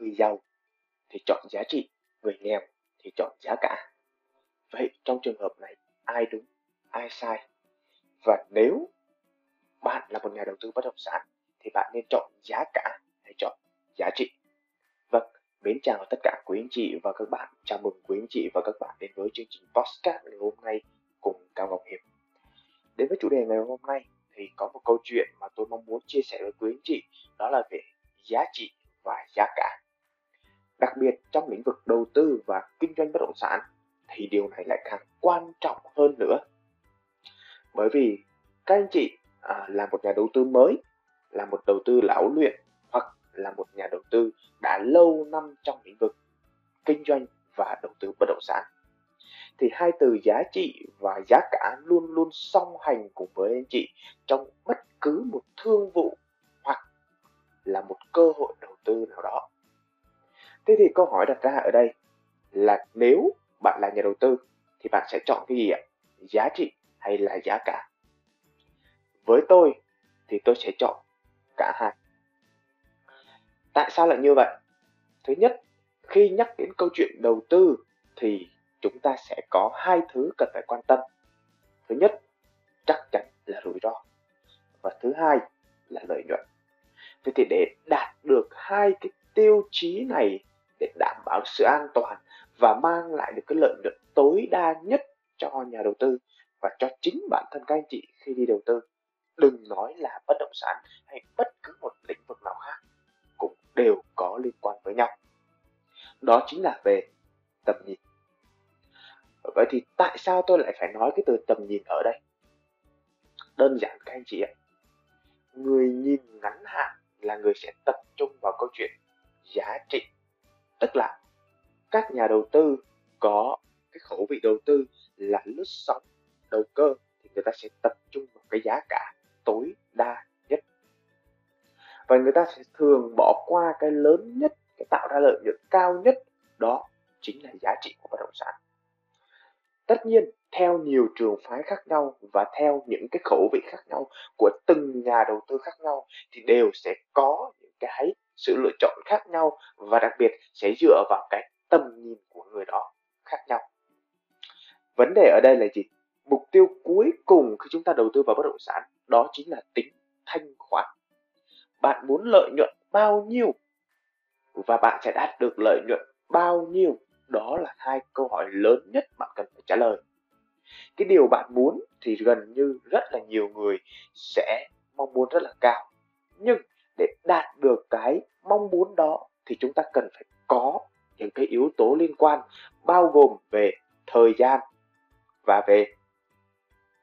người giàu thì chọn giá trị, người nghèo thì chọn giá cả. Vậy trong trường hợp này ai đúng, ai sai? Và nếu bạn là một nhà đầu tư bất động sản thì bạn nên chọn giá cả hay chọn giá trị? Vâng, mến chào tất cả quý anh chị và các bạn. Chào mừng quý anh chị và các bạn đến với chương trình podcast ngày hôm nay cùng Cao Ngọc Hiệp. Đến với chủ đề ngày hôm nay thì có một câu chuyện mà tôi mong muốn chia sẻ với quý anh chị đó là về giá trị và giá cả. Đặc biệt trong lĩnh vực đầu tư và kinh doanh bất động sản thì điều này lại càng quan trọng hơn nữa. Bởi vì các anh chị à, là một nhà đầu tư mới, là một đầu tư lão luyện hoặc là một nhà đầu tư đã lâu năm trong lĩnh vực kinh doanh và đầu tư bất động sản thì hai từ giá trị và giá cả luôn luôn song hành cùng với anh chị trong bất cứ một thương vụ hoặc là một cơ hội đầu tư nào đó. Thế thì câu hỏi đặt ra ở đây là nếu bạn là nhà đầu tư thì bạn sẽ chọn cái gì ạ? Giá trị hay là giá cả? Với tôi thì tôi sẽ chọn cả hai. Tại sao lại như vậy? Thứ nhất, khi nhắc đến câu chuyện đầu tư thì chúng ta sẽ có hai thứ cần phải quan tâm. Thứ nhất, chắc chắn là rủi ro. Và thứ hai là lợi nhuận. Thế thì để đạt được hai cái tiêu chí này để đảm bảo sự an toàn và mang lại được cái lợi nhuận tối đa nhất cho nhà đầu tư và cho chính bản thân các anh chị khi đi đầu tư. Đừng nói là bất động sản hay bất cứ một lĩnh vực nào khác cũng đều có liên quan với nhau. Đó chính là về tầm nhìn vậy thì tại sao tôi lại phải nói cái từ tầm nhìn ở đây đơn giản các anh chị ạ người nhìn ngắn hạn là người sẽ tập trung vào câu chuyện tức là các nhà đầu tư có cái khẩu vị đầu tư là lướt sóng đầu cơ thì người ta sẽ tập trung vào cái giá cả tối đa nhất. Và người ta sẽ thường bỏ qua cái lớn nhất cái tạo ra lợi nhuận cao nhất đó chính là giá trị của bất động sản. Tất nhiên, theo nhiều trường phái khác nhau và theo những cái khẩu vị khác nhau của từng nhà đầu tư khác nhau thì đều sẽ có những cái sự lựa chọn khác nhau và đặc biệt sẽ dựa vào cái tầm nhìn của người đó khác nhau. Vấn đề ở đây là gì? Mục tiêu cuối cùng khi chúng ta đầu tư vào bất động sản, đó chính là tính thanh khoản. Bạn muốn lợi nhuận bao nhiêu và bạn sẽ đạt được lợi nhuận bao nhiêu đó là hai câu hỏi lớn nhất bạn cần phải trả lời cái điều bạn muốn thì gần như rất là nhiều người sẽ mong muốn rất là cao nhưng để đạt được cái mong muốn đó thì chúng ta cần phải có những cái yếu tố liên quan, bao gồm về thời gian và về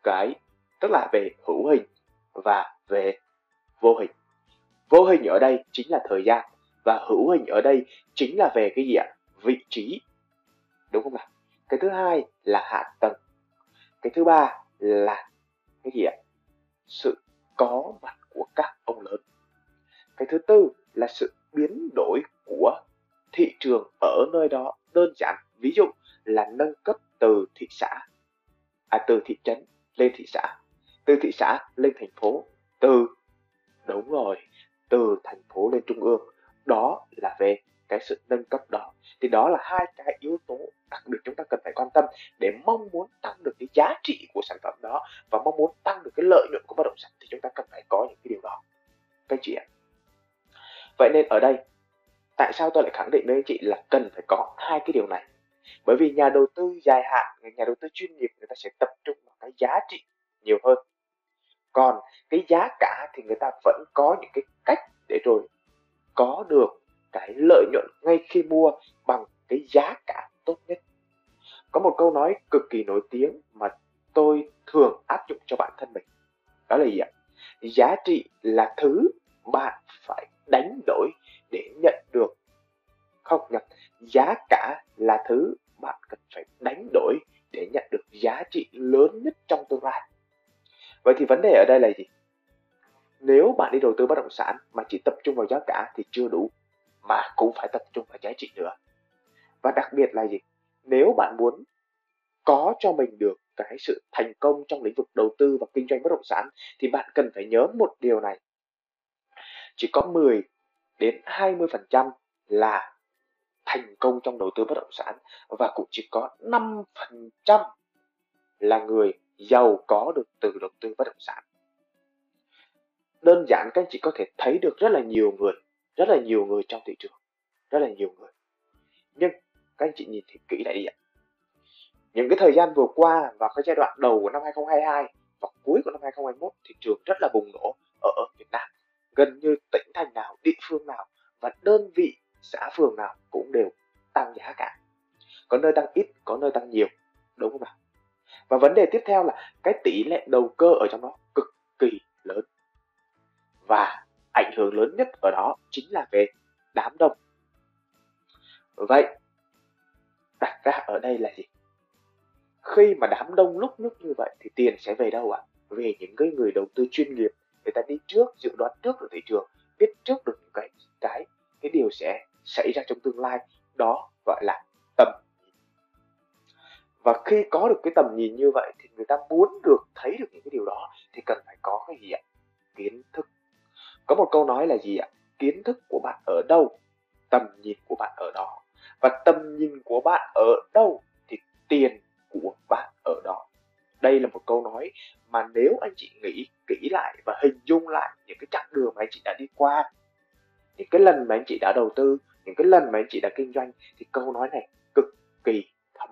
cái, tức là về hữu hình và về vô hình. Vô hình ở đây chính là thời gian và hữu hình ở đây chính là về cái gì ạ? Vị trí, đúng không nào? Cái thứ hai là hạ tầng. Cái thứ ba là cái gì ạ? Sự có mặt của các ông lớn cái thứ tư là sự biến đổi của thị trường ở nơi đó đơn giản. Ví dụ là nâng cấp từ thị xã à từ thị trấn lên thị xã, từ thị xã lên thành phố, từ, đúng rồi, từ thành phố lên trung ương. Đó là về cái sự nâng cấp đó. Thì đó là hai cái yếu tố đặc biệt chúng ta cần phải quan tâm để mong muốn tăng được cái giá trị của sản phẩm đó và mong muốn tăng được cái lợi nhuận của bất động sản. Thì chúng ta cần phải có những cái điều đó. Các chị ạ vậy nên ở đây, tại sao tôi lại khẳng định với anh chị là cần phải có hai cái điều này? Bởi vì nhà đầu tư dài hạn, nhà đầu tư chuyên nghiệp người ta sẽ tập trung vào cái giá trị nhiều hơn. Còn cái giá cả thì người ta vẫn có những cái cách để rồi có được cái lợi nhuận ngay khi mua bằng cái giá cả tốt nhất. Có một câu nói cực kỳ nổi tiếng mà tôi thường áp dụng cho bản thân mình. Đó là gì ạ? Giá trị là thứ bạn phải đánh đổi để nhận được không nhầm, giá cả là thứ bạn cần phải đánh đổi để nhận được giá trị lớn nhất trong tương lai. Vậy thì vấn đề ở đây là gì? Nếu bạn đi đầu tư bất động sản mà chỉ tập trung vào giá cả thì chưa đủ, mà cũng phải tập trung vào giá trị nữa. Và đặc biệt là gì? Nếu bạn muốn có cho mình được cái sự thành công trong lĩnh vực đầu tư và kinh doanh bất động sản thì bạn cần phải nhớ một điều này chỉ có 10 đến 20% là thành công trong đầu tư bất động sản và cũng chỉ có 5% là người giàu có được từ đầu tư bất động sản. Đơn giản các anh chị có thể thấy được rất là nhiều người, rất là nhiều người trong thị trường, rất là nhiều người. Nhưng các anh chị nhìn thì kỹ lại đi ạ. Những cái thời gian vừa qua và cái giai đoạn đầu của năm 2022 và cuối của năm 2021 thị trường rất là bùng nổ ở Việt Nam. Gần như tỉnh thành nào, địa phương nào và đơn vị xã phường nào cũng đều tăng giá cả. Có nơi tăng ít, có nơi tăng nhiều, đúng không ạ? Và vấn đề tiếp theo là cái tỷ lệ đầu cơ ở trong đó cực kỳ lớn. Và ảnh hưởng lớn nhất ở đó chính là về đám đông. Vậy, đặt ra ở đây là gì? Khi mà đám đông lúc nhúc như vậy thì tiền sẽ về đâu ạ? Về những cái người đầu tư chuyên nghiệp, ta đi trước, dự đoán trước được thị trường, biết trước được những cái cái cái điều sẽ xảy ra trong tương lai. Đó gọi là tầm nhìn. Và khi có được cái tầm nhìn như vậy thì người ta muốn được thấy được những cái điều đó thì cần phải có cái gì ạ? Kiến thức. Có một câu nói là gì ạ? Kiến thức của bạn ở đâu tầm nhìn của bạn ở đó. Và tầm nhìn của bạn ở đâu thì tiền của bạn ở đó đây là một câu nói mà nếu anh chị nghĩ kỹ lại và hình dung lại những cái chặng đường mà anh chị đã đi qua, những cái lần mà anh chị đã đầu tư, những cái lần mà anh chị đã kinh doanh, thì câu nói này cực kỳ thấm.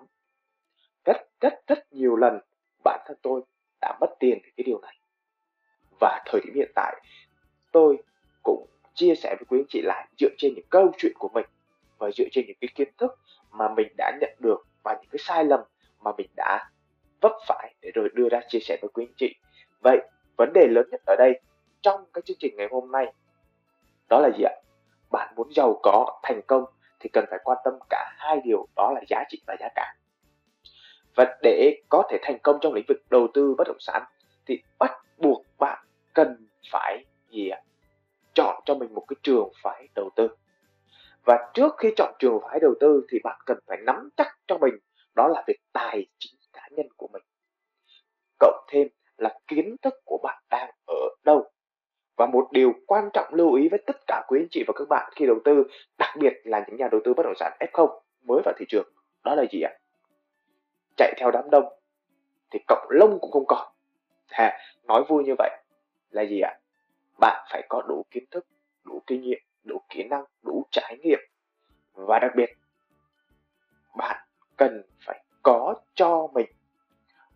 Rất rất rất nhiều lần bản thân tôi đã mất tiền vì cái điều này. Và thời điểm hiện tại, tôi cũng chia sẻ với quý anh chị lại dựa trên những câu chuyện của mình và dựa trên những cái kiến thức mà mình đã nhận được và những cái sai lầm mà mình đã vấp phải để rồi đưa ra chia sẻ với quý anh chị. Vậy, vấn đề lớn nhất ở đây trong cái chương trình ngày hôm nay, đó là gì ạ? Bạn muốn giàu có, thành công thì cần phải quan tâm cả hai điều, đó là giá trị và giá cả. Và để có thể thành công trong lĩnh vực đầu tư bất động sản thì bắt buộc bạn cần phải gì ạ? Chọn cho mình một cái trường phái đầu tư. Và trước khi chọn trường phái đầu tư thì bạn cần phải nắm chắc cho mình đó là việc tài chính cá nhân của mình cộng thêm là kiến thức của bạn đang ở đâu và một điều quan trọng lưu ý với tất cả quý anh chị và các bạn khi đầu tư, đặc biệt là những nhà đầu tư bất động sản F0 mới vào thị trường, đó là gì ạ? Chạy theo đám đông thì cộng lông cũng không còn. À, nói vui như vậy là gì ạ? Bạn phải có đủ kiến thức, đủ kinh nghiệm, đủ kỹ năng, đủ trải nghiệm và đặc biệt bạn cần phải có cho mình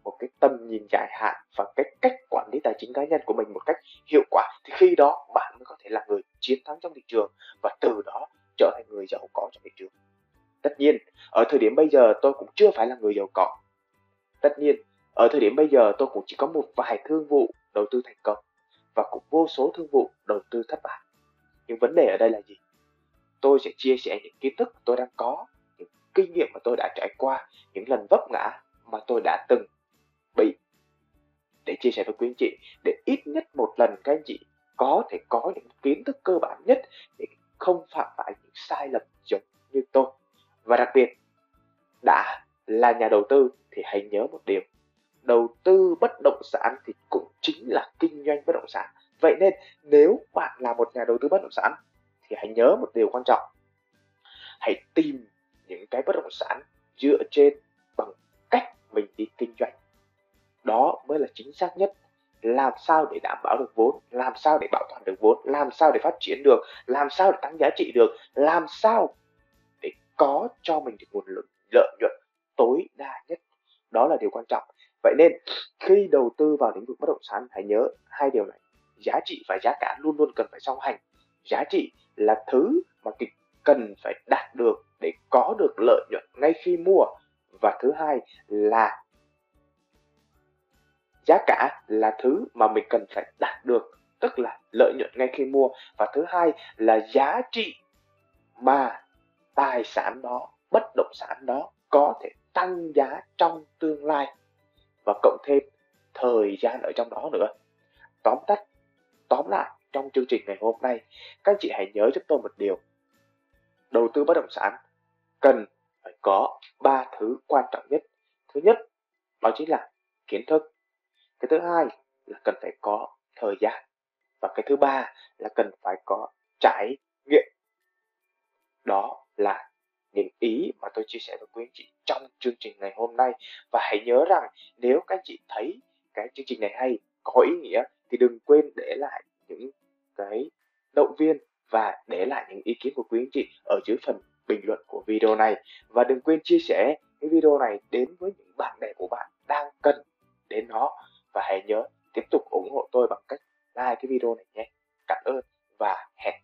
một cái tầm nhìn dài hạn và cái cách quản lý tài chính cá nhân của mình một cách hiệu quả, thì khi đó bạn mới có thể là người chiến thắng trong thị trường và từ đó trở thành người giàu có trong thị trường. Tất nhiên, ở thời điểm bây giờ tôi cũng chưa phải là người giàu có. Tất nhiên, ở thời điểm bây giờ tôi cũng chỉ có một vài thương vụ đầu tư thành công và cũng vô số thương vụ đầu tư thất bại. Nhưng vấn đề ở đây là gì? Tôi sẽ chia sẻ những kiến thức tôi đang có kinh nghiệm mà tôi đã trải qua, những lần vấp ngã mà tôi đã từng bị. Để chia sẻ với quý anh chị, để ít nhất một lần các anh chị có thể có những kiến thức cơ bản nhất để không phạm phải những sai lầm giống như tôi. Và đặc biệt, đã là nhà đầu tư thì hãy nhớ một điều, đầu tư bất động sản thì cũng chính là kinh doanh bất động sản. Vậy nên nếu bạn là một nhà đầu tư bất động sản thì hãy nhớ một điều quan trọng, hãy tìm những cái bất động sản dựa trên bằng cách mình đi kinh doanh. Đó mới là chính xác nhất. Làm sao để đảm bảo được vốn? Làm sao để bảo toàn được vốn? Làm sao để phát triển được? Làm sao để tăng giá trị được? Làm sao để có cho mình được nguồn lợi nhuận tối đa nhất? Đó là điều quan trọng. Vậy nên, khi đầu tư vào lĩnh vực bất động sản, hãy nhớ hai điều này. Giá trị và giá cả luôn luôn cần phải song hành. Giá trị là thứ mà kịch cần phải đạt được để có được lợi nhuận ngay khi mua. Và thứ hai là giá cả là thứ mà mình cần phải đạt được, tức là lợi nhuận ngay khi mua. Và thứ hai là giá trị mà tài sản đó, bất động sản đó có thể tăng giá trong tương lai. Và cộng thêm thời gian ở trong đó nữa. Tóm tắt, tóm lại trong chương trình ngày hôm nay, các chị hãy nhớ giúp tôi một điều đầu tư bất động sản, cần phải có ba thứ quan trọng nhất. Thứ nhất, đó chính là kiến thức. Cái thứ hai là cần phải có thời gian. Và cái thứ ba là cần phải có trải nghiệm. Đó là những ý mà tôi chia sẻ với quý anh chị trong chương trình ngày hôm nay. Và hãy nhớ rằng nếu các anh chị thấy cái chương trình này hay, có ý nghĩa thì đừng quên để lại những cái động viên và để lại những ý kiến của quý anh chị ở dưới phần bình luận của video này. Và đừng quên chia sẻ cái video này đến với những bạn bè của bạn đang cần đến nó. Và hãy nhớ tiếp tục ủng hộ tôi bằng cách like cái video này nhé. Cảm ơn và hẹn